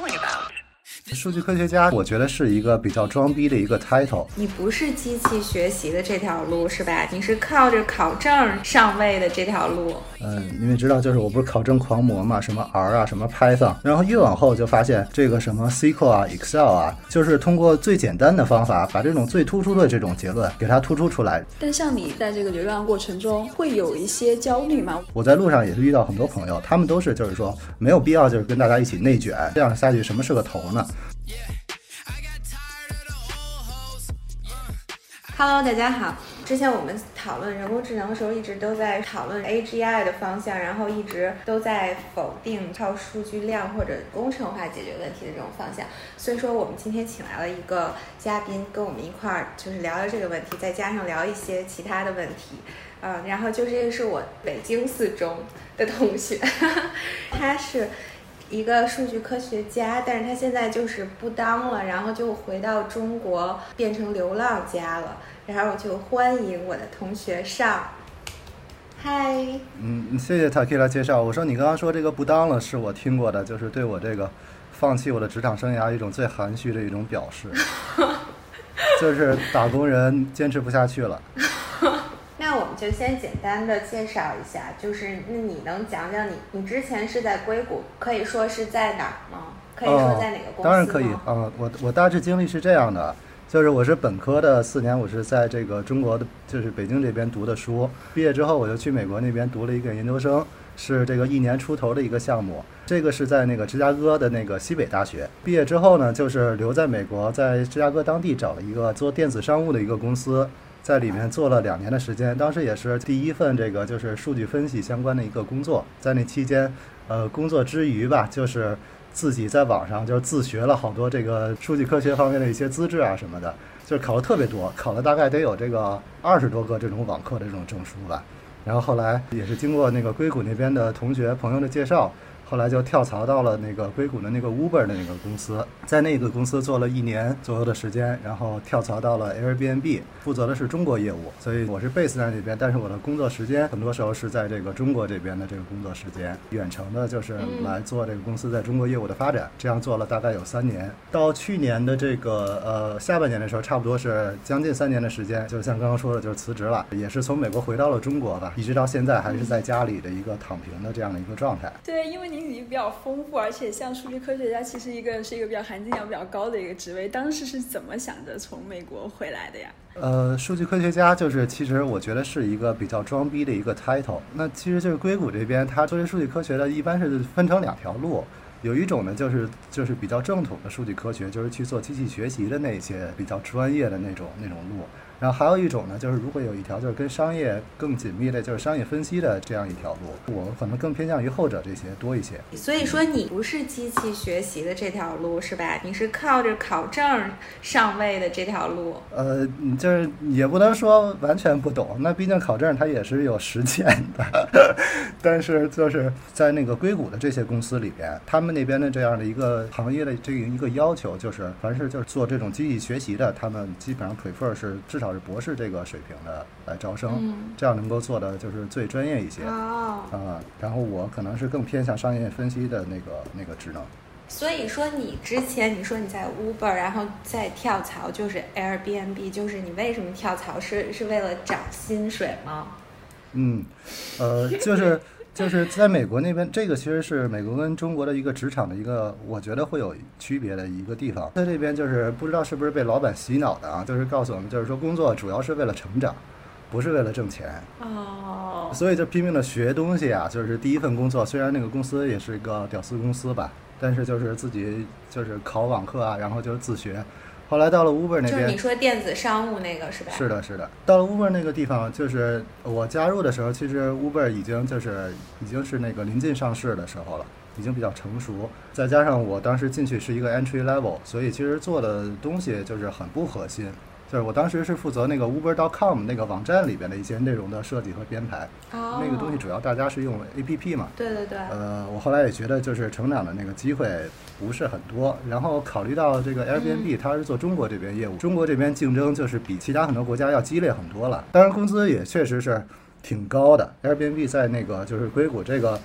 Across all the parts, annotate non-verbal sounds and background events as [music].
calling about? 数据科学家，我觉得是一个比较装逼的一个 title。你不是机器学习的这条路是吧？你是靠着考证上位的这条路。嗯，因为知道就是我不是考证狂魔嘛，什么 R 啊，什么 Python，然后越往后就发现这个什么 SQL 啊、Excel 啊，就是通过最简单的方法把这种最突出的这种结论给它突出出来。但像你在这个流量过程中会有一些焦虑吗？我在路上也是遇到很多朋友，他们都是就是说没有必要就是跟大家一起内卷，这样下去什么是个头呢？Hello，大家好。之前我们讨论人工智能的时候，一直都在讨论 AGI 的方向，然后一直都在否定靠数据量或者工程化解决问题的这种方向。所以说，我们今天请来了一个嘉宾，跟我们一块儿就是聊聊这个问题，再加上聊一些其他的问题。嗯，然后就是这个是我北京四中的同学，[laughs] 他是。一个数据科学家，但是他现在就是不当了，然后就回到中国变成流浪家了。然后我就欢迎我的同学上。嗨，嗯，谢谢 Takila 介绍。我说你刚刚说这个不当了，是我听过的，就是对我这个放弃我的职场生涯一种最含蓄的一种表示，[laughs] 就是打工人坚持不下去了。就先简单的介绍一下，就是那你能讲讲你你之前是在硅谷，可以说是在哪儿吗？可以说在哪个公司、当然可以啊、我我大致经历是这样的，就是我是本科的四年，我是在这个中国的就是北京这边读的书，毕业之后我就去美国那边读了一个研究生，是这个一年出头的一个项目，这个是在那个芝加哥的那个西北大学。毕业之后呢，就是留在美国，在芝加哥当地找了一个做电子商务的一个公司。在里面做了两年的时间，当时也是第一份这个就是数据分析相关的一个工作。在那期间，呃，工作之余吧，就是自己在网上就是自学了好多这个数据科学方面的一些资质啊什么的，就是考了特别多，考了大概得有这个二十多个这种网课的这种证书吧。然后后来也是经过那个硅谷那边的同学朋友的介绍。后来就跳槽到了那个硅谷的那个 Uber 的那个公司，在那个公司做了一年左右的时间，然后跳槽到了 Airbnb，负责的是中国业务，所以我是 base 在那边，但是我的工作时间很多时候是在这个中国这边的这个工作时间，远程的就是来做这个公司在中国业务的发展，这样做了大概有三年，到去年的这个呃下半年的时候，差不多是将近三年的时间，就像刚刚说的，就是辞职了，也是从美国回到了中国吧，一直到现在还是在家里的一个躺平的这样的一个状态。对，因为您。经历比较丰富，而且像数据科学家，其实一个是一个比较含金量比较高的一个职位。当时是怎么想着从美国回来的呀？呃，数据科学家就是，其实我觉得是一个比较装逼的一个 title。那其实就是硅谷这边，它作为数据科学的，一般是分成两条路。有一种呢，就是就是比较正统的数据科学，就是去做机器学习的那些比较专业的那种那种路。然后还有一种呢，就是如果有一条就是跟商业更紧密的，就是商业分析的这样一条路，我可能更偏向于后者这些多一些。所以说你不是机器学习的这条路是吧？你是靠着考证上位的这条路。呃，就是也不能说完全不懂，那毕竟考证它也是有实践的。[laughs] 但是就是在那个硅谷的这些公司里边，他们那边的这样的一个行业的这一个要求，就是凡是就是做这种机器学习的，他们基本上 prefer 是至少。是博士这个水平的来招生，嗯、这样能够做的就是最专业一些啊、哦呃。然后我可能是更偏向商业分析的那个那个职能。所以说你之前你说你在 Uber，然后再跳槽就是 Airbnb，就是你为什么跳槽是是为了涨薪水吗？嗯，呃，就是。就是在美国那边，这个其实是美国跟中国的一个职场的一个，我觉得会有区别的一个地方。在这边就是不知道是不是被老板洗脑的啊，就是告诉我们，就是说工作主要是为了成长，不是为了挣钱。哦。所以就拼命的学东西啊，就是第一份工作，虽然那个公司也是一个屌丝公司吧，但是就是自己就是考网课啊，然后就是自学。后来到了 Uber 那边，就是你说电子商务那个是吧？是的，是的。到了 Uber 那个地方，就是我加入的时候，其实 Uber 已经就是已经是那个临近上市的时候了，已经比较成熟。再加上我当时进去是一个 entry level，所以其实做的东西就是很不核心。就是我当时是负责那个 Uber.com 那个网站里边的一些内容的设计和编排，哦、那个东西主要大家是用 APP 嘛。对对对。呃，我后来也觉得就是成长的那个机会不是很多，然后考虑到这个 Airbnb 它是做中国这边业务，嗯、中国这边竞争就是比其他很多国家要激烈很多了，当然工资也确实是挺高的。Airbnb 在那个就是硅谷这个。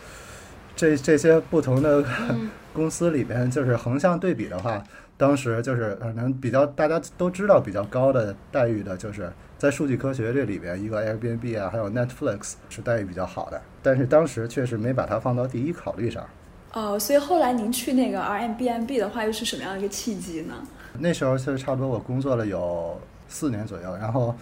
这这些不同的嗯 [laughs] 公司里边，就是横向对比的话，当时就是可能比较大家都知道比较高的待遇的，就是在数据科学这里边，一个 Airbnb 啊，还有 Netflix 是待遇比较好的，但是当时确实没把它放到第一考虑上。哦，所以后来您去那个 RMBNB 的话，又是什么样的一个契机呢？那时候是差不多我工作了有四年左右，然后，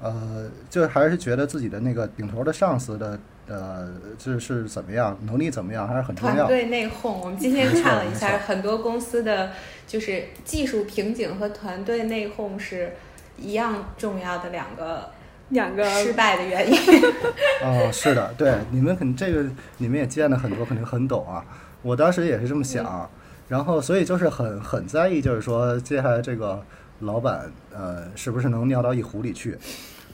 呃，就还是觉得自己的那个顶头的上司的呃，这是怎么样，能力怎么样，还是很重要。团队内讧，我们今天看了一下，很多公司的就是技术瓶颈和团队内讧是一样重要的两个两个失败的原因。[laughs] 哦，是的，对，你们肯这个你们也见了很多，肯定很懂啊。我当时也是这么想，然后所以就是很很在意，就是说接下来这个老板呃是不是能尿到一壶里去，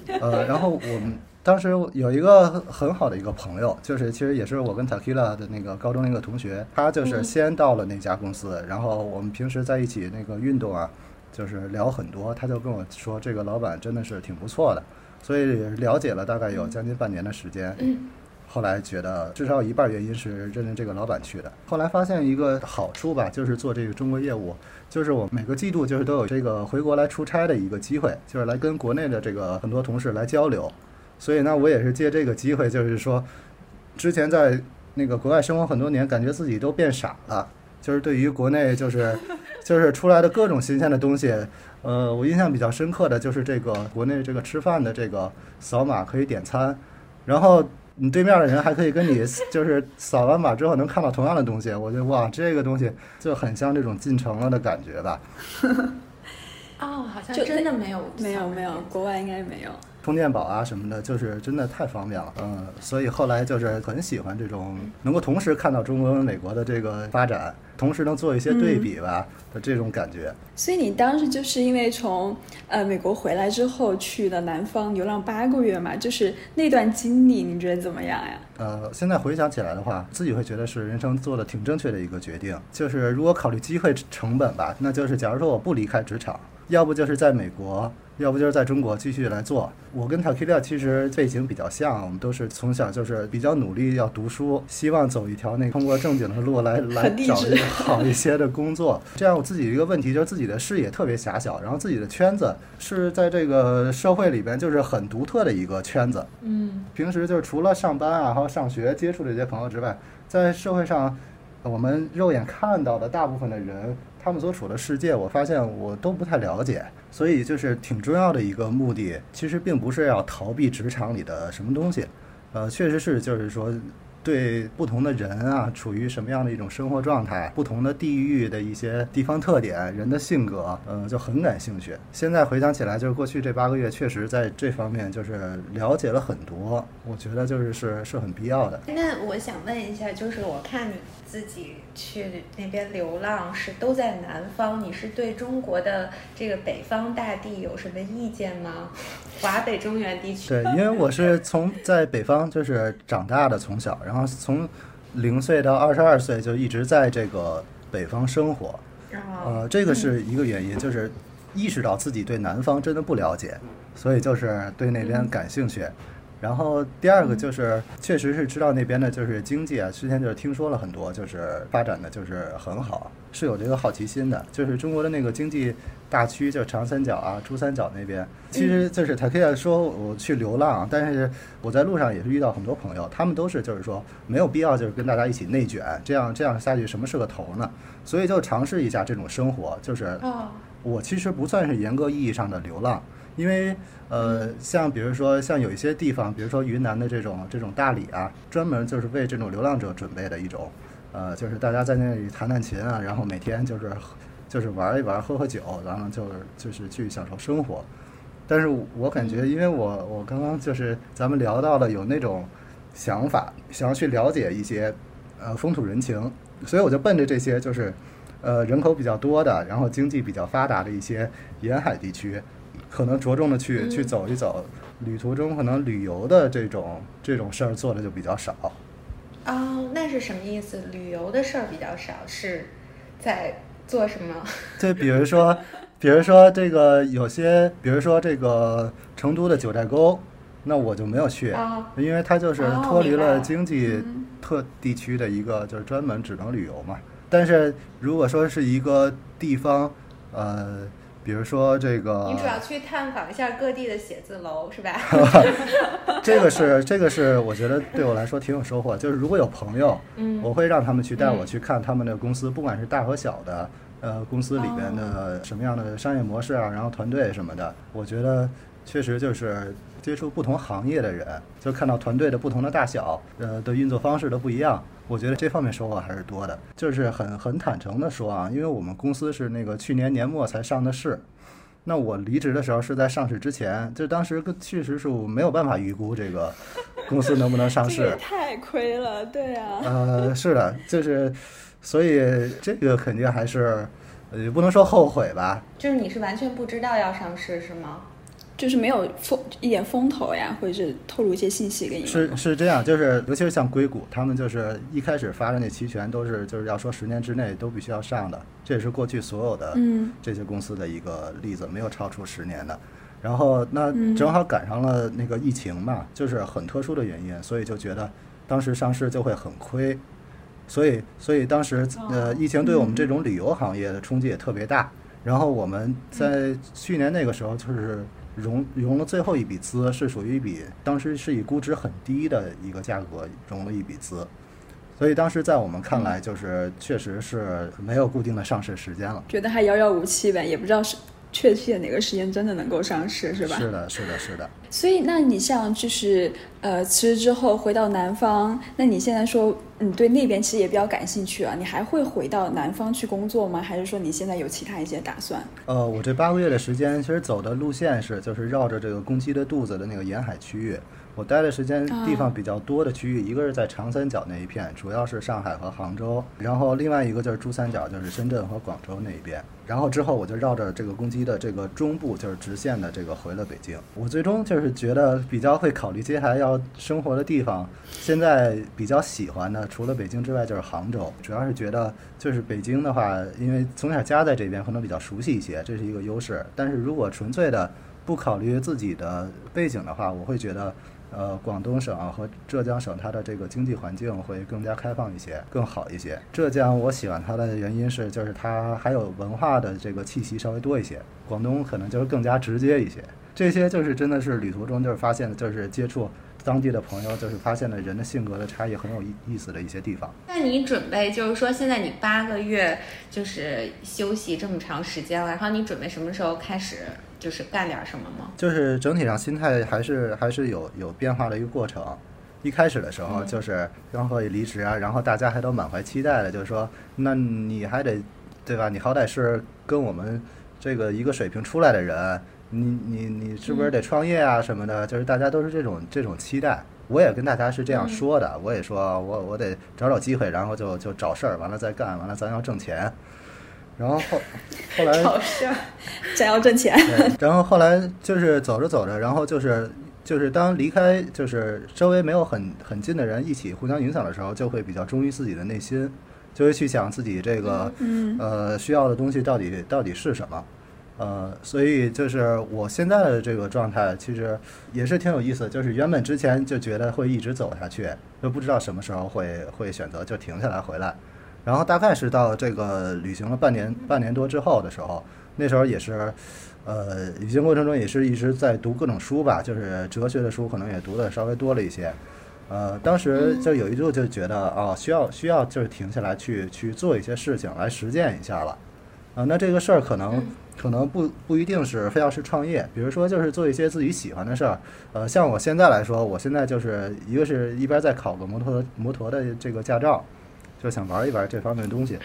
呃，然后我们当时有一个很很好的一个朋友，就是其实也是我跟 Takila 的那个高中那个同学，他就是先到了那家公司，然后我们平时在一起那个运动啊，就是聊很多，他就跟我说这个老板真的是挺不错的，所以了解了大概有将近半年的时间。嗯后来觉得至少有一半原因是认认这个老板去的。后来发现一个好处吧，就是做这个中国业务，就是我每个季度就是都有这个回国来出差的一个机会，就是来跟国内的这个很多同事来交流。所以呢，我也是借这个机会，就是说，之前在那个国外生活很多年，感觉自己都变傻了。就是对于国内就是 [laughs] 就是出来的各种新鲜的东西，呃，我印象比较深刻的就是这个国内这个吃饭的这个扫码可以点餐，然后你对面的人还可以跟你就是扫完码之后能看到同样的东西，我觉得哇，这个东西就很像这种进城了的感觉吧。[laughs] 哦，好像就真的没有没有没有，国外应该没有。充电宝啊什么的，就是真的太方便了，嗯，所以后来就是很喜欢这种能够同时看到中国和美国的这个发展，同时能做一些对比吧、的这种感觉。所以你当时就是因为从呃美国回来之后去了南方流浪八个月嘛，就是那段经历，你觉得怎么样呀？呃，现在回想起来的话，自己会觉得是人生做的挺正确的一个决定。就是如果考虑机会成本吧，那就是假如说我不离开职场，要不就是在美国，要不就是在中国继续来做。我跟 Takilia 其实背景比较像，我们都是从小就是比较努力要读书，希望走一条那通过正经的路来来找一个好一些的工作。这样我自己一个问题就是自己的视野特别狭小，然后自己的圈子是在这个社会里边就是很独特的一个圈子。嗯平时就是除了上班啊，还有上学接触这些朋友之外，在社会上，我们肉眼看到的大部分的人，他们所处的世界，我发现我都不太了解。所以就是挺重要的一个目的，其实并不是要逃避职场里的什么东西，呃，确实是就是说。对不同的人啊，处于什么样的一种生活状态，不同的地域的一些地方特点，人的性格，呃，就很感兴趣。现在回想起来，就是过去这八个月，确实在这方面就是了解了很多，我觉得就是是是很必要的。那我想问一下，就是我看你自己去那边流浪是都在南方，你是对中国的这个北方大地有什么意见吗？华北中原地区，对，因为我是从在北方就是长大的，从小，然后从零岁到二十二岁就一直在这个北方生活。呃，这个是一个原因，就是意识到自己对南方真的不了解，所以就是对那边感兴趣。然后第二个就是，确实是知道那边的就是经济啊，之前就是听说了很多，就是发展的就是很好，是有这个好奇心的。就是中国的那个经济大区，就是长三角啊、珠三角那边，其实就是他可以说我去流浪，但是我在路上也是遇到很多朋友，他们都是就是说没有必要就是跟大家一起内卷，这样这样下去什么是个头呢？所以就尝试一下这种生活，就是哦，我其实不算是严格意义上的流浪，因为呃，像比如说像有一些地方，比如说云南的这种这种大理啊，专门就是为这种流浪者准备的一种，呃，就是大家在那里弹弹琴啊，然后每天就是就是玩一玩，喝喝酒，然后就是就是去享受生活。但是我感觉，因为我我刚刚就是咱们聊到了有那种想法，想要去了解一些呃风土人情，所以我就奔着这些就是呃人口比较多的，然后经济比较发达的一些沿海地区，可能着重的去、去走一走。旅途中可能旅游的这种这种事儿做的就比较少。哦，那是什么意思？旅游的事儿比较少，是在做什么？[laughs] 就比如说，比如说这个有些，比如说这个成都的九寨沟，那我就没有去，啊因为它就是哦脱离了经济特地区的一个，就是专门只能旅游嘛。但是如果说是一个地方，呃，比如说这个你，主要去探访一下各地的写字楼是吧？[laughs] 这个是这个是我觉得对我来说挺有收获。就是如果有朋友，嗯我会让他们去带我嗯去看他们的公司，不管是大和小的，呃，公司里边的什么样的商业模式啊，然后团队什么的，我觉得确实就是接触不同行业的人，就看到团队的不同的大小，呃的运作方式都不一样。我觉得这方面收获还是多的，就是很很坦诚的说啊，因为我们公司是那个去年年末才上的市，那我离职的时候是在上市之前，就当时跟确实是我没有办法预估这个公司能不能上市这。太亏了，对啊。呃，是的，就是，所以这个肯定还是，呃，也不能说后悔吧。就是你是完全不知道要上市是吗？就是没有风一点风头呀，或者是透露一些信息给你们是是这样，就是尤其是像硅谷，他们就是一开始发的那期权都是就是要说十年之内都必须要上的，这也是过去所有的嗯这些公司的一个例子，没有超出十年的。然后那嗯正好赶上了那个疫情嘛，就是很特殊的原因，所以就觉得当时上市就会很亏，所以所以当时呃疫情对我们这种旅游行业的冲击也特别大。然后我们在去年那个时候就是融融了最后一笔资，是属于一笔当时是以估值很低的一个价格融了一笔资，所以当时在我们看来就是确实是没有固定的上市时间了。觉得还遥遥无期呗，也不知道是确切哪个时间真的能够上市，是吧？是的，是的，是的。所以，那你像就是呃辞职之后回到南方，那你现在说你对那边其实也比较感兴趣啊，你还会回到南方去工作吗？还是说你现在有其他一些打算？呃，我这八个月的时间，其实走的路线是就是绕着这个公鸡的肚子的那个沿海区域。我待的时间地方比较多的区域，一个是在长三角那一片，主要是上海和杭州，然后另外一个就是珠三角，就是深圳和广州那一边。然后之后我就绕着这个攻击的这个中部，就是直线的这个回了北京。我最终就是觉得比较会考虑接下来要生活的地方，现在比较喜欢的除了北京之外就是杭州，主要是觉得就是北京的话，因为从小家在这边，可能比较熟悉一些，这是一个优势。但是如果纯粹的不考虑自己的背景的话，我会觉得。呃，广东省和浙江省它的这个经济环境会更加开放一些，更好一些。浙江我喜欢它的原因是，就是它还有文化的这个气息稍微多一些。广东可能就是更加直接一些。这些就是真的是旅途中就是发现的，就是接触当地的朋友，就是发现了人的性格的差异很有意意思的一些地方。那你准备就是说，现在你八个月就是休息这么长时间了，然后你准备什么时候开始就是干点什么吗？就是整体上心态还是还是有有变化的一个过程。一开始的时候就是刚可以离职啊，然后大家还都满怀期待的，就是说，那你还得，对吧？你好歹是跟我们这个一个水平出来的人，你你你是不是得创业啊什么的？就是大家都是这种这种期待。我也跟大家是这样说的，我也说我我得找找机会，然后就就找事儿，完了再干，完了咱要挣钱。然后后后来 [laughs] 好事儿，想要挣钱，然后后来就是走着走着，然后就是就是当离开就是周围没有很很近的人一起互相影响的时候，就会比较忠于自己的内心，就会去想自己这个嗯呃需要的东西到底到底是什么。呃，所以就是我现在的这个状态，其实也是挺有意思。就是原本之前就觉得会一直走下去，就不知道什么时候会会选择就停下来回来。然后大概是到这个旅行了半年半年多之后的时候，那时候也是，呃，旅行过程中也是一直在读各种书吧，就是哲学的书可能也读的稍微多了一些。呃，当时就有一度就觉得哦，需要需要就是停下来去去做一些事情来实践一下了。啊、那这个事儿可能可能不不一定是非要是创业，比如说就是做一些自己喜欢的事儿。呃，像我现在来说，我现在就是一个是一边在考个摩托摩托的这个驾照，就想玩一玩这方面的东西。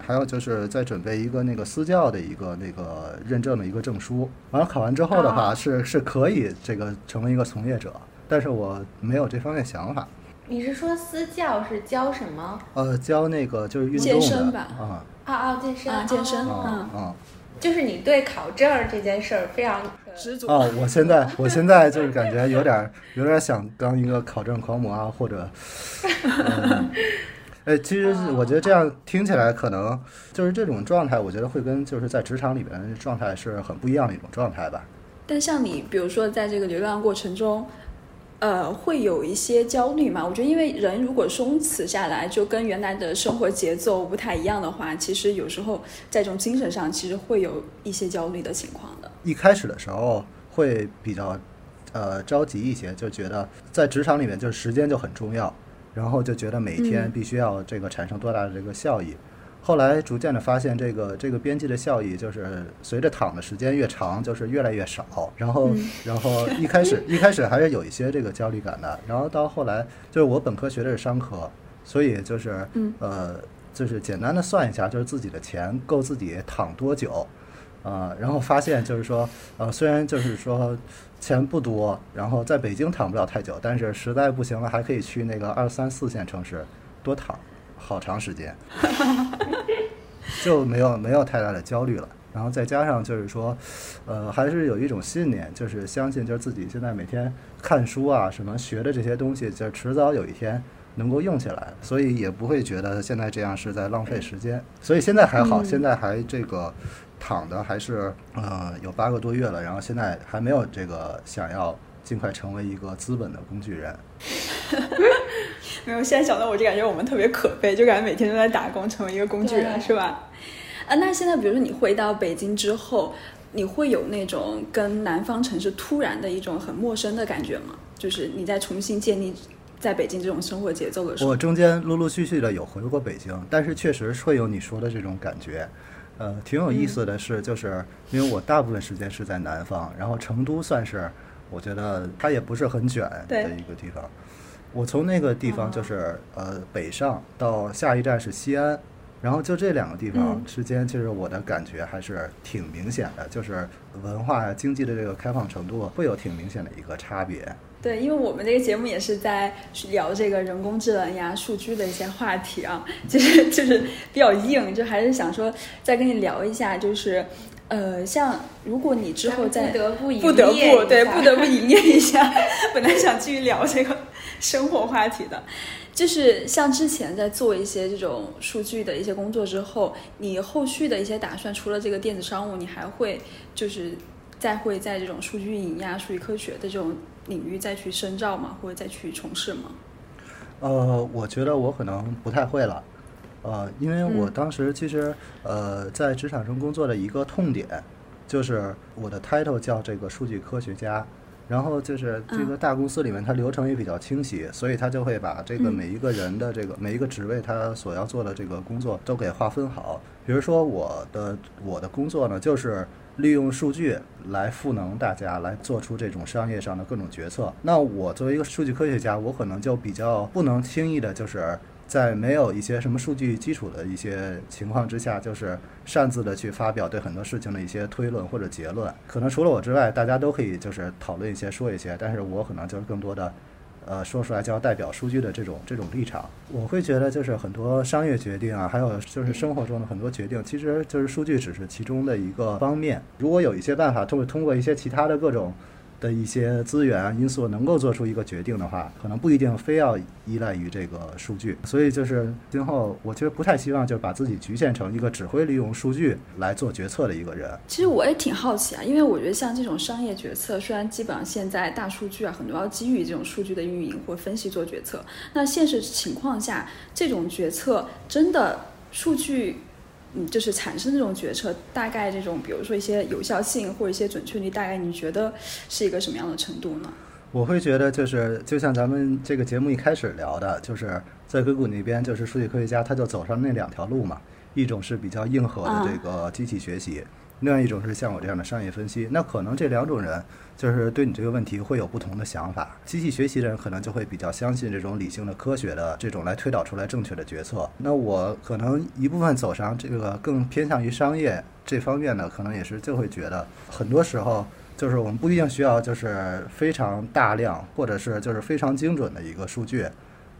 还有就是在准备一个那个私教的一个那个认证的一个证书，完了考完之后的话哦是是可以这个成为一个从业者，但是我没有这方面想法。你是说私教是教什么？呃，教那个就是运动健的身吧啊啊啊，健身啊健身哦啊啊就是你对考证这件事儿非常 [laughs] 执着啊！我现在我现在就是感觉有点儿有点儿想当一个考证狂魔啊，或者，嗯，[laughs] 哎，其实是我觉得这样听起来可能就是这种状态，我觉得会跟就是在职场里边的状态是很不一样的一种状态吧。但像你，比如说在这个流浪过程中，呃，会有一些焦虑嘛？我觉得，因为人如果松弛下来，就跟原来的生活节奏不太一样的话，其实有时候在这种精神上，其实会有一些焦虑的情况的。一开始的时候会比较呃着急一些，就觉得在职场里面就是时间就很重要，然后就觉得每天必须要这个产生多大的这个效益。后来逐渐的发现，这个这个边际的效益就是随着躺的时间越长，就是越来越少。然后，然后一开始 [laughs] 一开始还是有一些这个焦虑感的。然后到后来，就是我本科学的是商科，所以就是呃，就是简单的算一下，就是自己的钱够自己躺多久啊。然后发现就是说，呃，虽然就是说钱不多，然后在北京躺不了太久，但是实在不行了，还可以去那个二三四线城市多躺。好长时间，[laughs] 就没有没有太大的焦虑了。然后再加上就是说，呃，还是有一种信念，就是相信就是自己现在每天看书啊，什么学的这些东西，就迟早有一天能够用起来，所以也不会觉得现在这样是在浪费时间。所以现在还好，现在还这个躺的还是呃有八个多月了，然后现在还没有这个想要尽快成为一个资本的工具人。[laughs] 没有，现在想到我就感觉我们特别可悲，就感觉每天都在打工，成为一个工具人，是吧？啊，那现在比如说你回到北京之后，你会有那种跟南方城市突然的一种很陌生的感觉吗？就是你在重新建立在北京这种生活节奏的时候，我中间陆陆续续的有回过北京，但是确实会有你说的这种感觉。呃，挺有意思的是，就是因为我大部分时间是在南方，然后成都算是我觉得它也不是很卷的一个地方。我从那个地方就是呃北上到下一站是西安，然后就这两个地方之间，其实我的感觉还是挺明显的，就是文化经济的这个开放程度会有挺明显的一个差别。对，因为我们这个节目也是在聊这个人工智能呀、数据的一些话题啊，就是就是比较硬，就还是想说再跟你聊一下，就是呃，像如果你之后再不得不不得不对不得不营业一下，[laughs] 本来想继续聊这个。生活话题的，就是像之前在做一些这种数据的一些工作之后，你后续的一些打算，除了这个电子商务，你还会就是再会在这种数据运营呀、数据科学的这种领域再去深造吗？或者再去从事吗？呃，我觉得我可能不太会了，呃，因为我当时其实呃在职场中工作的一个痛点，就是我的 title 叫这个数据科学家。然后就是这个大公司里面，它流程也比较清晰，所以它就会把这个每一个人的这个每一个职位，他所要做的这个工作都给划分好。比如说我的我的工作呢，就是利用数据来赋能大家，来做出这种商业上的各种决策。那我作为一个数据科学家，我可能就比较不能轻易的，就是。在没有一些什么数据基础的一些情况之下，就是擅自的去发表对很多事情的一些推论或者结论。可能除了我之外，大家都可以就是讨论一些说一些，但是我可能就是更多的，呃，说出来就要代表数据的这种这种立场。我会觉得就是很多商业决定啊，还有就是生活中的很多决定，其实就是数据只是其中的一个方面。如果有一些办法，通过通过一些其他的各种。的一些资源因素能够做出一个决定的话，可能不一定非要依赖于这个数据。所以就是今后，我其实不太希望就把自己局限成一个只会利用数据来做决策的一个人。其实我也挺好奇啊，因为我觉得像这种商业决策，虽然基本上现在大数据啊很多要基于这种数据的运营或分析做决策，那现实情况下这种决策真的数据。嗯，就是产生这种决策，大概这种，比如说一些有效性或者一些准确率，大概你觉得是一个什么样的程度呢？我会觉得，就是就像咱们这个节目一开始聊的，就是在硅谷那边，就是数据科学家他就走上那两条路嘛，一种是比较硬核的这个机器学习。另外一种是像我这样的商业分析，那可能这两种人就是对你这个问题会有不同的想法。机器学习的人可能就会比较相信这种理性的科学的这种来推导出来正确的决策。那我可能一部分走上这个更偏向于商业这方面呢，可能也是就会觉得很多时候就是我们不一定需要就是非常大量或者是就是非常精准的一个数据，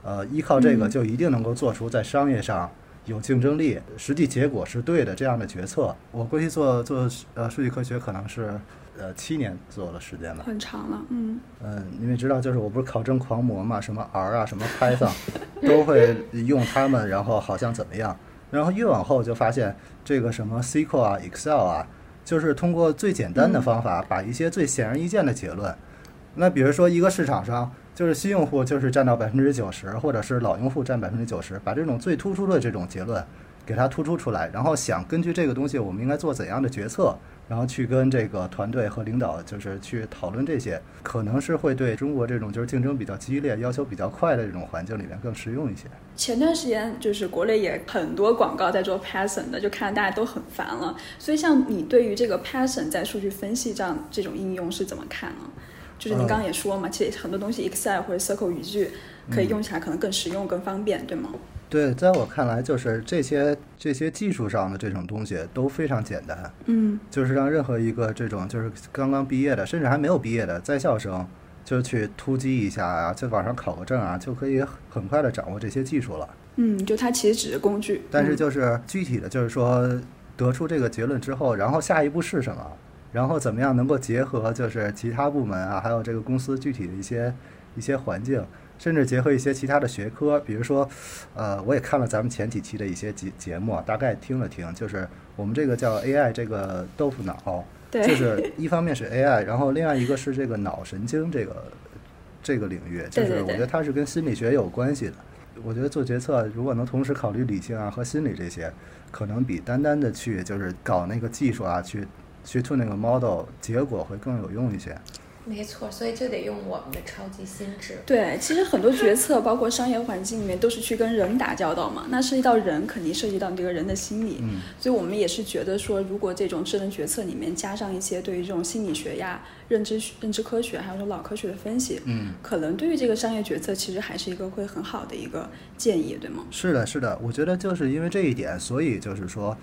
呃，依靠这个就一定能够做出在商业上。有竞争力，实际结果是对的，这样的决策，我过去做做呃数据科学可能是呃七年左右的时间了，很长了，嗯。嗯，因为知道就是我不是考证狂魔嘛，什么 R 啊，什么 Python，[laughs] 都会用它们，然后好像怎么样，然后越往后就发现这个什么 SQL 啊，Excel 啊，就是通过最简单的方法把一些最显而易见的结论。那比如说一个市场上，就是新用户就是占到百分之九十，或者是老用户占百分之九十，把这种最突出的这种结论给它突出出来，然后想根据这个东西，我们应该做怎样的决策，然后去跟这个团队和领导就是去讨论这些，可能是会对中国这种就是竞争比较激烈、要求比较快的这种环境里面更实用一些。前段时间就是国内也很多广告在做 Python 的，就看大家都很烦了。所以像你对于这个 Python 在数据分析这样这种应用是怎么看呢？就是你刚刚也说嘛，其实很多东西 Excel 或者 Circle 语句可以用起来可能更实用、更方便，对吗？对，在我看来，就是这些这些技术上的这种东西都非常简单，嗯，就是让任何一个这种就是刚刚毕业的，甚至还没有毕业的在校生，就去突击一下啊，在网上考个证啊，就可以很快的掌握这些技术了。嗯，就它其实只是工具，但是就是具体的就是说得出这个结论之后，然后下一步是什么？然后怎么样能够结合就是其他部门啊，还有这个公司具体的一些一些环境，甚至结合一些其他的学科，比如说，呃，我也看了咱们前几期的一些节节目，大概听了听，就是我们这个叫 AI 这个豆腐脑，对，就是一方面是 AI，然后另外一个是这个脑神经这个这个领域，就是我觉得它是跟心理学有关系的。我觉得做决策如果能同时考虑理性啊和心理这些，可能比单单的去就是搞那个技术啊去。去做那个 model，结果会更有用一些。没错，所以就得用我们的超级心智。对，其实很多决策，包括商业环境里面，都是去跟人打交道嘛。那涉及到人，肯定涉及到你这个人的心理。嗯。所以我们也是觉得说，如果这种智能决策里面加上一些对于这种心理学呀、认知、认知科学，还有说脑科学的分析，嗯，可能对于这个商业决策，其实还是一个会很好的一个建议，对吗？是的，是的。我觉得就是因为这一点，所以就是说，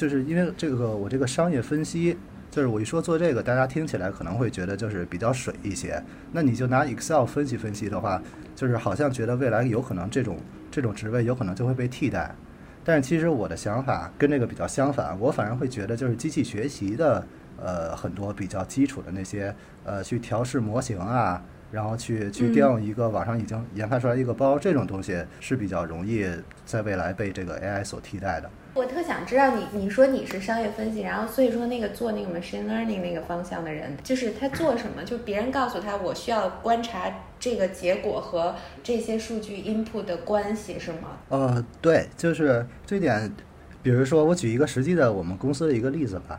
就是因为这个我这个商业分析。就是我一说做这个，大家听起来可能会觉得就是比较水一些。那你就拿 Excel 分析分析的话，就是好像觉得未来有可能这种这种职位有可能就会被替代。但是其实我的想法跟这个比较相反，我反而会觉得就是机器学习的呃很多比较基础的那些呃去调试模型啊，然后去去调用一个网上已经研发出来一个包这种东西是比较容易在未来被这个 AI 所替代的。我特想知道你，你说你是商业分析，然后所以说那个做那个 machine learning 那个方向的人，就是他做什么？就别人告诉他，我需要观察这个结果和这些数据 input 的关系，是吗？呃，对，就是这点。比如说，我举一个实际的我们公司的一个例子吧。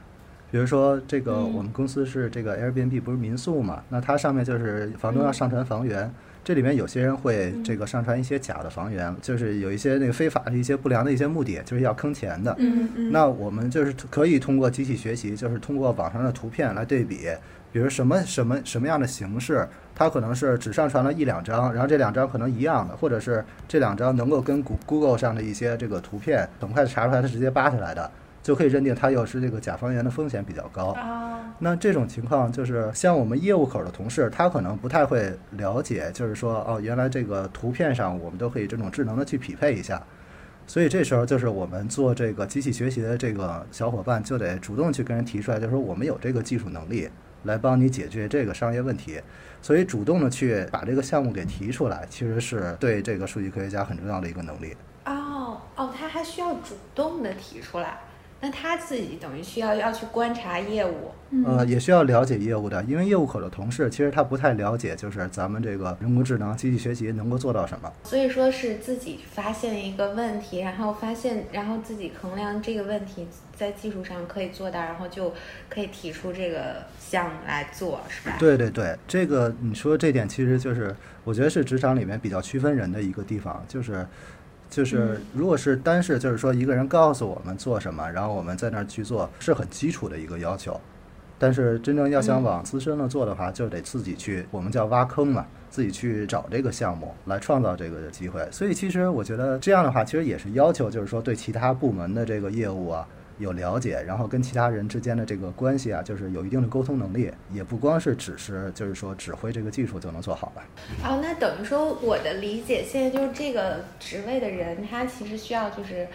比如说，这个我们公司是这个 Airbnb，不是民宿嘛？那它上面就是房东要上传房源。这里面有些人会这个上传一些假的房源，就是有一些那个非法的一些不良的一些目的，就是要坑钱的。嗯嗯。那我们就是可以通过机器学习，就是通过网上的图片来对比，比如什么什么什么样的形式，它可能是只上传了一两张，然后这两张可能一样的，或者是这两张能够跟 Google 上的一些这个图片很快查出来，它直接扒下来的。就可以认定它又是这个甲方员的风险比较高。那这种情况就是像我们业务口的同事，他可能不太会了解，就是说哦，原来这个图片上我们都可以这种智能的去匹配一下。所以这时候就是我们做这个机器学习的这个小伙伴就得主动去跟人提出来，就是说我们有这个技术能力来帮你解决这个商业问题。所以主动的去把这个项目给提出来，其实是对这个数据科学家很重要的一个能力。哦哦，他还需要主动的提出来。那他自己等于需要要去观察业务，呃，也需要了解业务的，因为业务口的同事其实他不太了解，就是咱们这个人工智能、机器学习能够做到什么。所以说是自己发现一个问题，然后发现，然后自己衡量这个问题在技术上可以做到，然后就可以提出这个项目来做，是吧？对对对，这个你说这点其实就是我觉得是职场里面比较区分人的一个地方，就是。就是，如果是单是就是说一个人告诉我们做什么，然后我们在那儿去做，是很基础的一个要求。但是真正要想往资深了做的话，就得自己去，我们叫挖坑嘛，自己去找这个项目来创造这个机会。所以其实我觉得这样的话，其实也是要求，就是说对其他部门的这个业务啊。有了解，然后跟其他人之间的这个关系啊，就是有一定的沟通能力，也不光是只是就是说指挥这个技术就能做好了。哦，那等于说我的理解，现在就是这个职位的人，他其实需要就是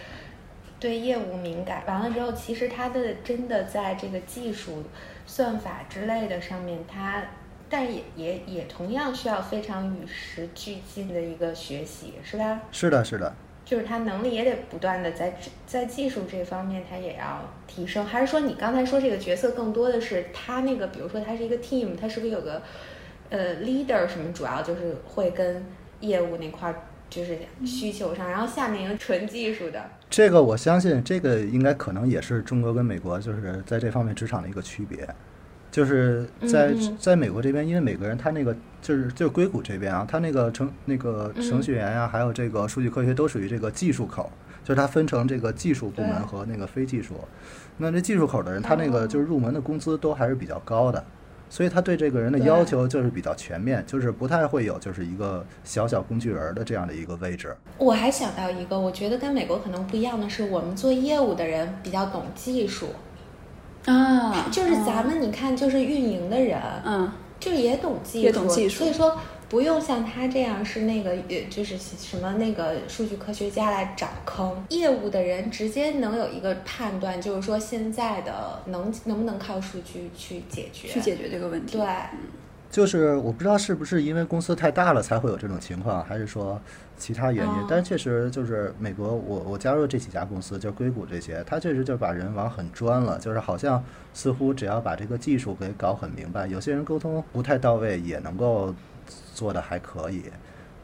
对业务敏感，完了之后，其实他的真的在这个技术、算法之类的上面，他但也也也同样需要非常与时俱进的一个学习，是吧？是的，是的。就是他能力也得不断的在在技术这方面，他也要提升。还是说你刚才说这个角色更多的是他那个，比如说他是一个 team，他是不是有个呃 leader 什么，主要就是会跟业务那块就是需求上，然后下面有纯技术的。这个我相信，这个应该可能也是中国跟美国就是在这方面职场的一个区别，就是在在美国这边，因为每个人他那个就是就是硅谷这边啊，他那个程那个嗯程序员呀、还有这个数据科学都属于这个技术口，就是它分成这个技术部门和那个非技术。那这技术口的人，他那个哦就是入门的工资都还是比较高的。所以他对这个人的要求就是比较全面，就是不太会有就是一个小小工具人儿的这样的一个位置。我还想到一个，我觉得跟美国可能不一样的是，我们做业务的人比较懂技术，啊，就是咱们你看，就是运营的人，嗯就也懂技术，也懂技术所以说不用像他这样是那个呃，就是什么那个数据科学家来找坑。业务的人直接能有一个判断，就是说现在的能能不能靠数据去解决？去解决这个问题。对，就是我不知道是不是因为公司太大了才会有这种情况，还是说其他原因。哦但确实就是美国，我我加入这几家公司，就硅谷这些，它确实就把人往很专了，就是好像似乎只要把这个技术给搞很明白，有些人沟通不太到位也能够做的还可以。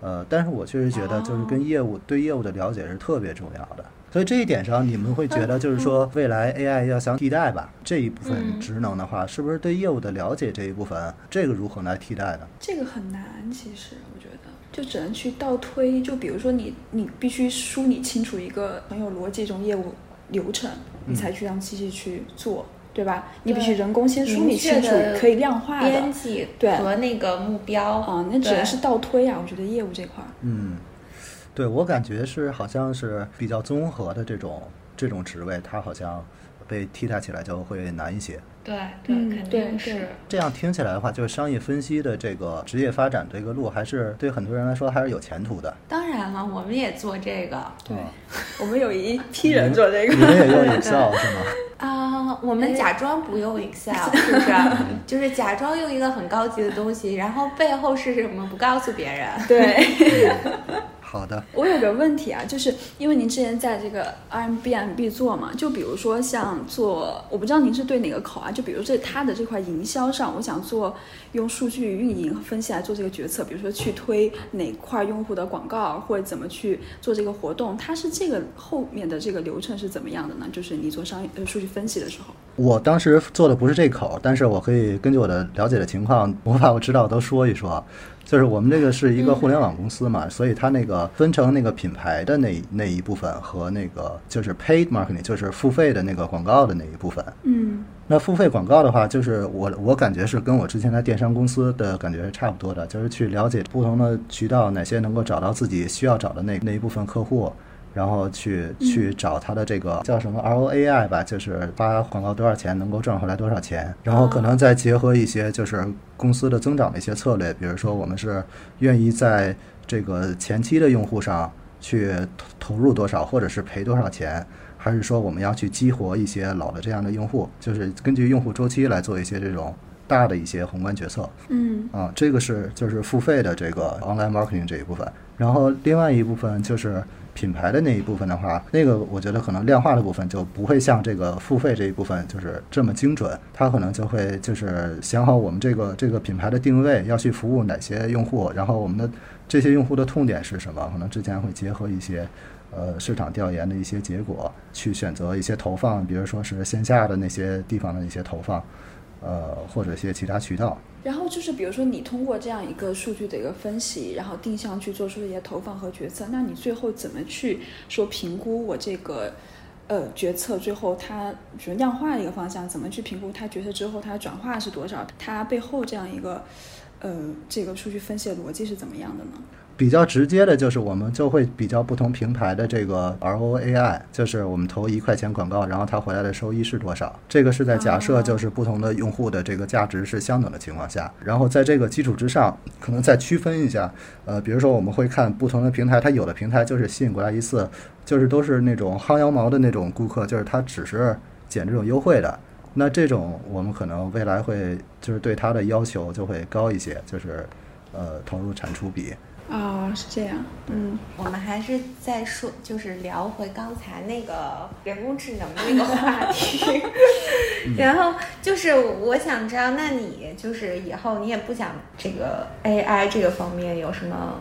呃，但是我确实觉得，就是跟业务、对业务的了解是特别重要的。所以这一点上，你们会觉得，就是说，未来 AI 要想替代吧这一部分嗯职能的话，是不是对业务的了解这一部分，这个如何来替代呢？这个很难，其实我觉得就只能去倒推。就比如说你，你必须梳理清楚一个很有逻辑这种业务流程，你才去让机器去做，对吧？你必须人工先梳理清楚，可以量化的编辑对和那个目标啊，那只能是倒推啊。我觉得业务这块儿，嗯，对我感觉是好像是比较综合的这种这种职位，它好像被替代起来就会难一些。对对，嗯肯定是。这样听起来的话，就是商业分析的这个职业发展这个路，还是对很多人来说还是有前途的。当然了，我们也做这个对啊 [laughs] 我们有一 [laughs] 批人做这个你。们也用 Excel 是吗？[laughs] 啊、我们假装不用 Excel，是不是？就是假装用一个很高级的东西，然后背后是什么不告诉别人。对，好的，我有个问题啊，就是因为您之前在这个 RMBMB 做嘛，就比如说像做，我不知道您是对哪个口啊？就比如这它的这块营销上，我想做用数据运营和分析来做这个决策，比如说去推哪块用户的广告，或者怎么去做这个活动，它是这个后面的这个流程是怎么样的呢？就是你做商业呃数据分析的时候，我当时做的不是这口，但是我可以根据我的了解的情况，我把我知道的都说一说。就是我们这个是一个互联网公司嘛，所以它那个分成那个品牌的那那一部分和那个就是 paid marketing，就是付费的那个广告的那一部分。嗯。那付费广告的话，就是我我感觉是跟我之前在电商公司的感觉是差不多的，就是去了解不同的渠道哪些能够找到自己需要找的那那一部分客户，然后去去找他的这个叫什么 ROAI 吧，就是发广告多少钱能够赚回来多少钱，然后可能再结合一些就是公司的增长的一些策略，比如说我们是愿意在这个前期的用户上去投投入多少，或者是赔多少钱。还是说我们要去激活一些老的这样的用户，就是根据用户周期来做一些这种大的一些宏观决策。嗯。啊，这个是就是付费的这个 online marketing 这一部分，然后另外一部分就是品牌的那一部分的话，那个我觉得可能量化的部分就不会像这个付费这一部分就是这么精准，它可能就会就是想好我们这个这个品牌的定位要去服务哪些用户，然后我们的这些用户的痛点是什么，可能之前会结合一些。呃，市场调研的一些结果，去选择一些投放，比如说是线下的那些地方的一些投放，呃，或者一些其他渠道。然后就是比如说你通过这样一个数据的一个分析，然后定向去做出一些投放和决策，那你最后怎么去说评估我这个呃决策最后它比如量化的一个方向，怎么去评估它决策之后它转化是多少？它背后这样一个呃这个数据分析的逻辑是怎么样的呢？比较直接的就是我们就会比较不同平台的这个 ROAI，就是我们投一块钱广告，然后它回来的收益是多少。这个是在假设就是不同的用户的这个价值是相等的情况下，然后在这个基础之上，可能再区分一下。呃，比如说我们会看不同的平台，它有的平台就是吸引过来一次，就是都是那种薅羊毛的那种顾客，就是他只是捡这种优惠的。那这种我们可能未来会就是对它的要求就会高一些，就是呃投入产出比。啊，是这样。嗯，我们还是再说，就是聊回刚才那个人工智能那个话题。[laughs] [laughs] 然后就是我想知道，那你就是以后你也不想这个 AI 这个方面有什么，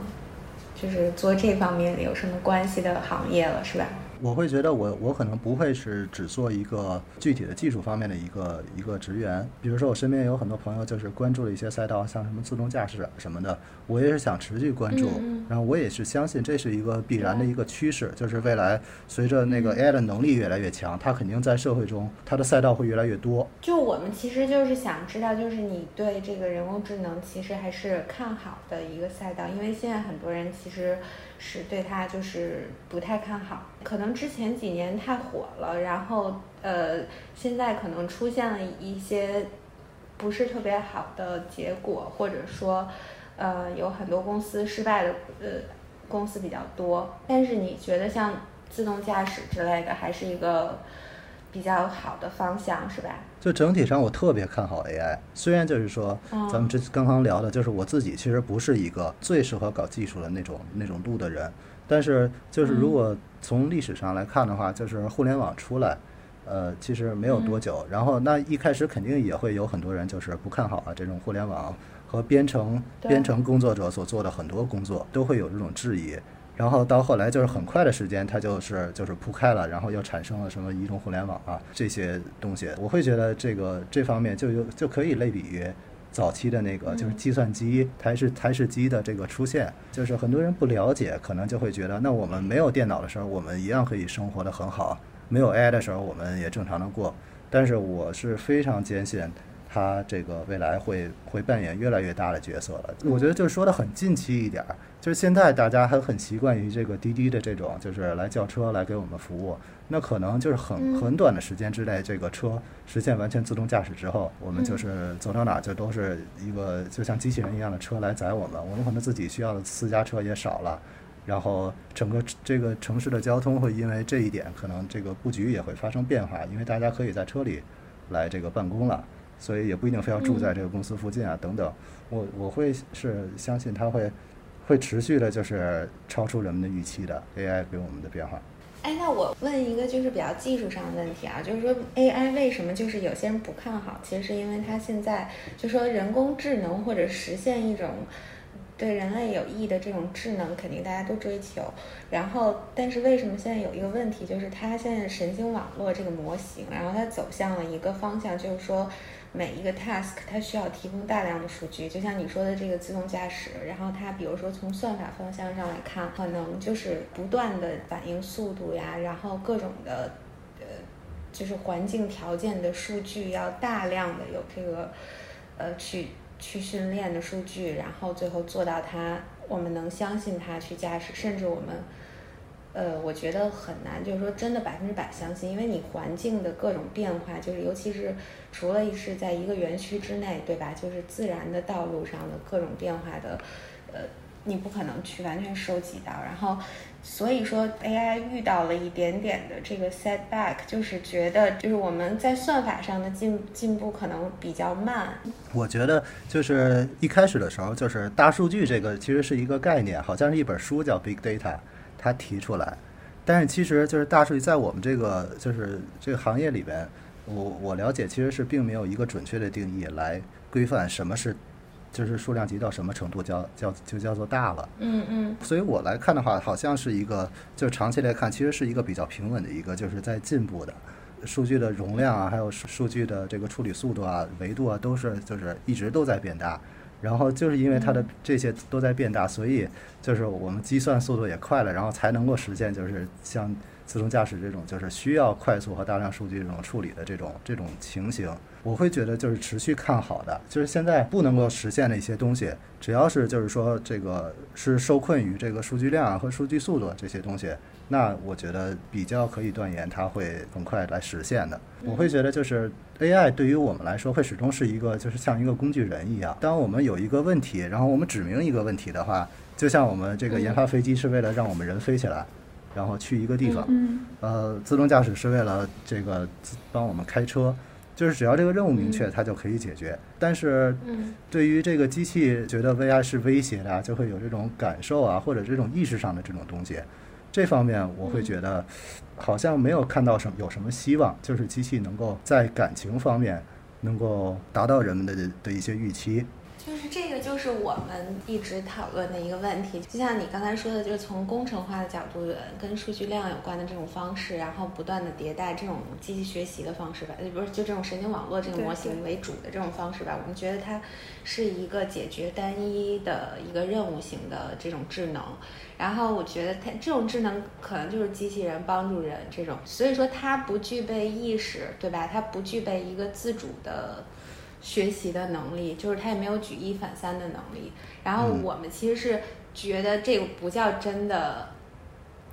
就是做这方面有什么关系的行业了，是吧？我会觉得我我可能不会是只做一个具体的技术方面的一个一个职员，比如说我身边有很多朋友就是关注了一些赛道，像什么自动驾驶什么的，我也是想持续关注，然后我也是相信这是一个必然的一个趋势，就是未来随着那个 AI 的能力越来越强，它肯定在社会中它的赛道会越来越多。就我们其实就是想知道，就是你对这个人工智能其实还是看好的一个赛道，因为现在很多人其实。是对它就是不太看好，可能之前几年太火了，然后呃，现在可能出现了一些不是特别好的结果，或者说呃有很多公司失败的呃公司比较多。但是你觉得像自动驾驶之类的，还是一个比较好的方向，是吧？就整体上，我特别看好 AI。虽然就是说，咱们这刚刚聊的，就是我自己其实不是一个最适合搞技术的那种那种路的人。但是，就是如果从历史上来看的话，就是互联网出来，呃，其实没有多久。然后，那一开始肯定也会有很多人就是不看好啊，这种互联网和编程编程工作者所做的很多工作都会有这种质疑。然后到后来就是很快的时间，它就是就是铺开了，然后又产生了什么移动互联网啊这些东西。我会觉得这个这方面就有就可以类比于早期的那个就是计算机台式台式机的这个出现。就是很多人不了解，可能就会觉得那我们没有电脑的时候，我们一样可以生活的很好；没有 AI 的时候，我们也正常的过。但是我是非常坚信。它这个未来会会扮演越来越大的角色了。我觉得就是说的很近期一点儿，就是现在大家还很习惯于这个滴滴的这种，就是来叫车来给我们服务。那可能就是很很短的时间之内，这个车实现完全自动驾驶之后，我们就是走到哪就都是一个就像机器人一样的车来载我们。我们可能自己需要的私家车也少了，然后整个这个城市的交通会因为这一点，可能这个布局也会发生变化，因为大家可以在车里来这个办公了。所以也不一定非要住在这个公司附近啊，等等。我我会是相信它会会持续的，就是超出人们的预期的 AI 给我们的变化。哎，那我问一个就是比较技术上的问题啊，就是说 AI 为什么就是有些人不看好？其实是因为它现在就说人工智能或者实现一种对人类有益的这种智能，肯定大家都追求。然后，但是为什么现在有一个问题，就是它现在神经网络这个模型，然后它走向了一个方向，就是说。每一个 task 它需要提供大量的数据，就像你说的这个自动驾驶，然后它比如说从算法方向上来看，可能就是不断的反应速度呀，然后各种的呃，就是环境条件的数据要大量的有这个呃去去训练的数据，然后最后做到它我们能相信它去驾驶，甚至我们。呃，我觉得很难，就是说真的百分之百相信，因为你环境的各种变化，就是尤其是除了是在一个园区之内，对吧？就是自然的道路上的各种变化的，呃，你不可能去完全收集到。然后，所以说 AI 遇到了一点点的这个 setback，就是觉得就是我们在算法上的进进步可能比较慢。我觉得就是一开始的时候，就是大数据这个其实是一个概念，好像是一本书叫 Big Data。他提出来，但是其实就是大数据在我们这个就是这个行业里边，我我了解其实是并没有一个准确的定义来规范什么是，就是数量级到什么程度叫叫就叫做大了。嗯嗯。所以我来看的话，好像是一个就长期来看，其实是一个比较平稳的一个就是在进步的，数据的容量啊，还有数据的这个处理速度啊、维度啊，都是就是一直都在变大。然后就是因为它的这些都在变大，所以就是我们计算速度也快了，然后才能够实现就是像自动驾驶这种就是需要快速和大量数据这种处理的这种这种情形。我会觉得就是持续看好的，就是现在不能够实现的一些东西，只要是就是说这个是受困于这个数据量和数据速度这些东西。那我觉得比较可以断言，它会很快来实现的。我会觉得，就是 AI 对于我们来说，会始终是一个，就是像一个工具人一样。当我们有一个问题，然后我们指明一个问题的话，就像我们这个研发飞机是为了让我们人飞起来，然后去一个地方。呃，自动驾驶是为了这个帮我们开车。就是只要这个任务明确，它就可以解决。但是嗯对于这个机器觉得 VR 是威胁的啊，就会有这种感受啊，或者这种意识上的这种东西。这方面我会觉得好像没有看到什么有什么希望，就是机器能够在感情方面能够达到人们的的一些预期。就是这个，就是我们一直讨论的一个问题。就像你刚才说的，就是从工程化的角度，跟数据量有关的这种方式，然后不断的迭代这种机器学习的方式吧，呃不是就这种神经网络这个模型为主的这种方式吧，我们觉得它是一个解决单一的一个任务型的这种智能。然后我觉得它这种智能可能就是机器人帮助人这种，所以说它不具备意识，对吧？它不具备一个自主的学习的能力，就是他也没有举一反三的能力。然后嗯我们其实是觉得这个不叫真的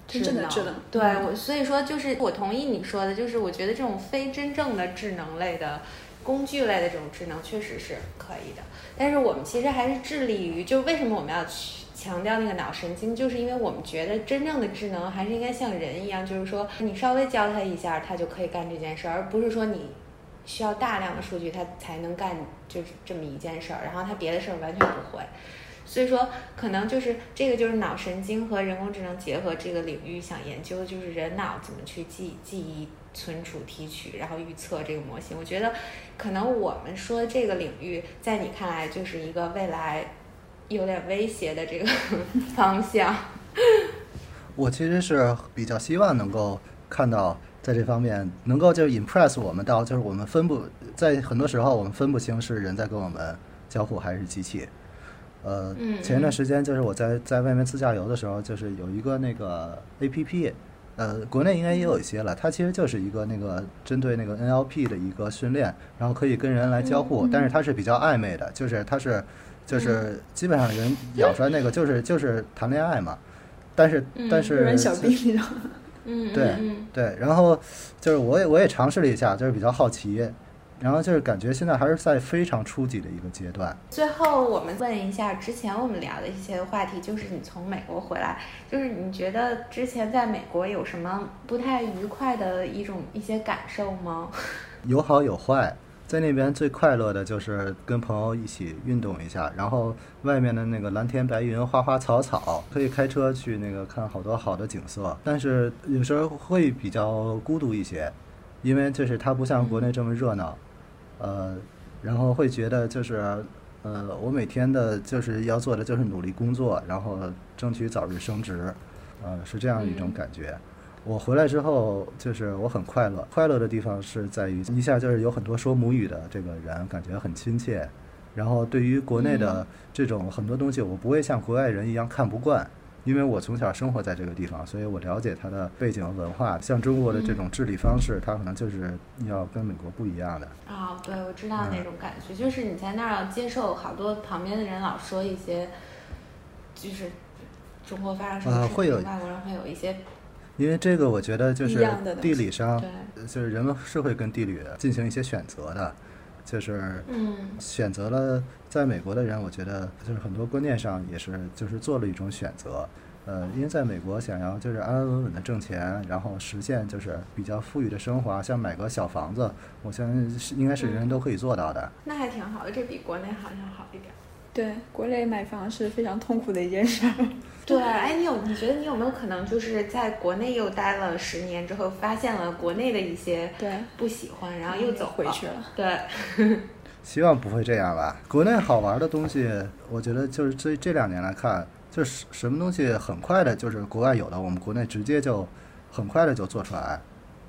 真正的智能对嗯我，所以说就是我同意你说的，就是我觉得这种非真正的智能类的。工具类的这种智能确实是可以的，但是我们其实还是致力于，就是为什么我们要去强调那个脑神经，就是因为我们觉得真正的智能还是应该像人一样，就是说你稍微教他一下，他就可以干这件事儿，而不是说你需要大量的数据他才能干就是这么一件事儿，然后他别的事儿完全不会。所以说，可能就是这个就是脑神经和人工智能结合这个领域想研究的就是人脑怎么去记记忆、存储、提取，然后预测这个模型。我觉得，可能我们说这个领域，在你看来就是一个未来有点威胁的这个方向。[laughs] 我其实是比较希望能够看到在这方面能够就是 impress 我们到，就是我们分不在很多时候我们分不清是人在跟我们交互还是机器。呃，嗯前一段嗯时间就是我在在外面自驾游的时候，就是有一个那个 A P P，呃，国内应该也有一些了。它其实就是一个那个针对那个 N L P 的一个训练，然后可以跟人来交互，但是它是比较暧昧的，就是它是就是基本上人咬出来那个就是就是谈恋爱嘛，但是但嗯是路人小兵那种。嗯，对对，然后就是我也我也尝试了一下，就是比较好奇，然后就是感觉现在还是在非常初级的一个阶段。最后，我们问一下之前我们聊的一些话题，就是你从美国回来，就是你觉得之前在美国有什么不太愉快的一种一些感受吗？[laughs] 有好有坏，在那边最快乐的就是跟朋友一起运动一下，然后外面的那个蓝天白云、花花草草，可以开车去那个看好多好的景色。但是有时候会比较孤独一些，因为就是它不像国内这么热闹，呃，然后会觉得就是呃，我每天的就是要做的就是努力工作，然后争取早日升职，呃，是这样一种嗯感觉。我回来之后，就是我很快乐。快乐的地方是在于，一下就是有很多说母语的这个人，感觉很亲切。然后对于国内的这种很多东西，我不会像国外人一样看不惯，因为我从小生活在这个地方，所以我了解它的背景文化。像中国的这种治理方式，它可能就是要跟美国不一样的。哦，对，我知道那种感觉，就是你在那儿要接受好多旁边的人老说一些，就是中国发生什么事情，呃会有外国人会有一些因为这个，我觉得就是地理上，就是人们是会跟地理进行一些选择的，就是嗯选择了在美国的人，我觉得就是很多观念上也是就是做了一种选择。呃，因为在美国想要就是安安稳稳的挣钱，然后实现就是比较富裕的生活，像买个小房子，我相信是应该是人人都可以做到的。那还挺好的，这比国内好像好一点。对，国内买房是非常痛苦的一件事儿。[laughs] [laughs] 对，哎，你有你觉得你有没有可能就是在国内又待了十年之后，发现了国内的一些对，不喜欢，然后又走回去了。对，[laughs] 希望不会这样吧。国内好玩的东西，我觉得就是这这两年来看，就是什么东西很快的，就是国外有的，我们国内直接就很快的就做出来。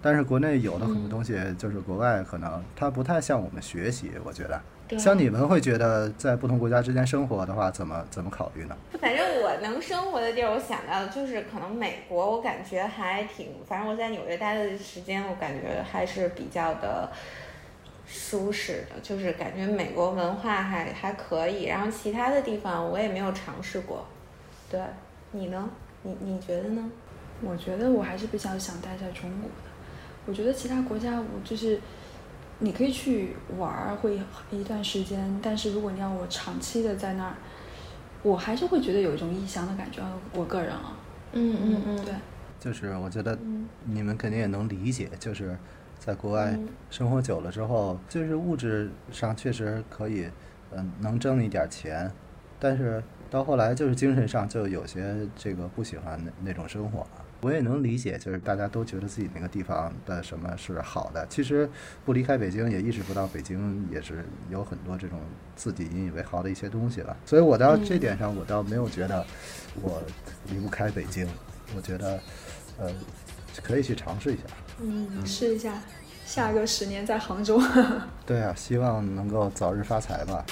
但是国内有的很多东西，就是国外可能它不太向我们学习，我觉得。对像你们会觉得在不同国家之间生活的话，怎么怎么考虑呢？反正我能生活的地儿，我想到的就是可能美国，我感觉还挺，反正我在纽约待的时间，我感觉还是比较的舒适的，就是感觉美国文化还还可以，然后其他的地方我也没有尝试过。对你呢？你你觉得呢？我觉得我还是比较想待在中国的。我觉得其他国家，我就是你可以去玩儿，会一段时间，但是如果你让我长期的在那儿，我还是会觉得有一种异乡的感觉。我个人啊，嗯嗯嗯，对，就是我觉得你们肯定也能理解，就是在国外嗯生活久了之后，就是物质上确实可以，嗯、能挣一点钱，但是到后来就是精神上就有些这个不喜欢那那种生活了。我也能理解，就是大家都觉得自己那个地方的什么是好的，其实不离开北京也意识不到北京也是有很多这种自己引以为豪的一些东西了。所以我到这点上，我倒没有觉得我离不开北京，我觉得呃可以去尝试一下。嗯，试一下，下个十年在杭州。[laughs] 对啊，希望能够早日发财吧。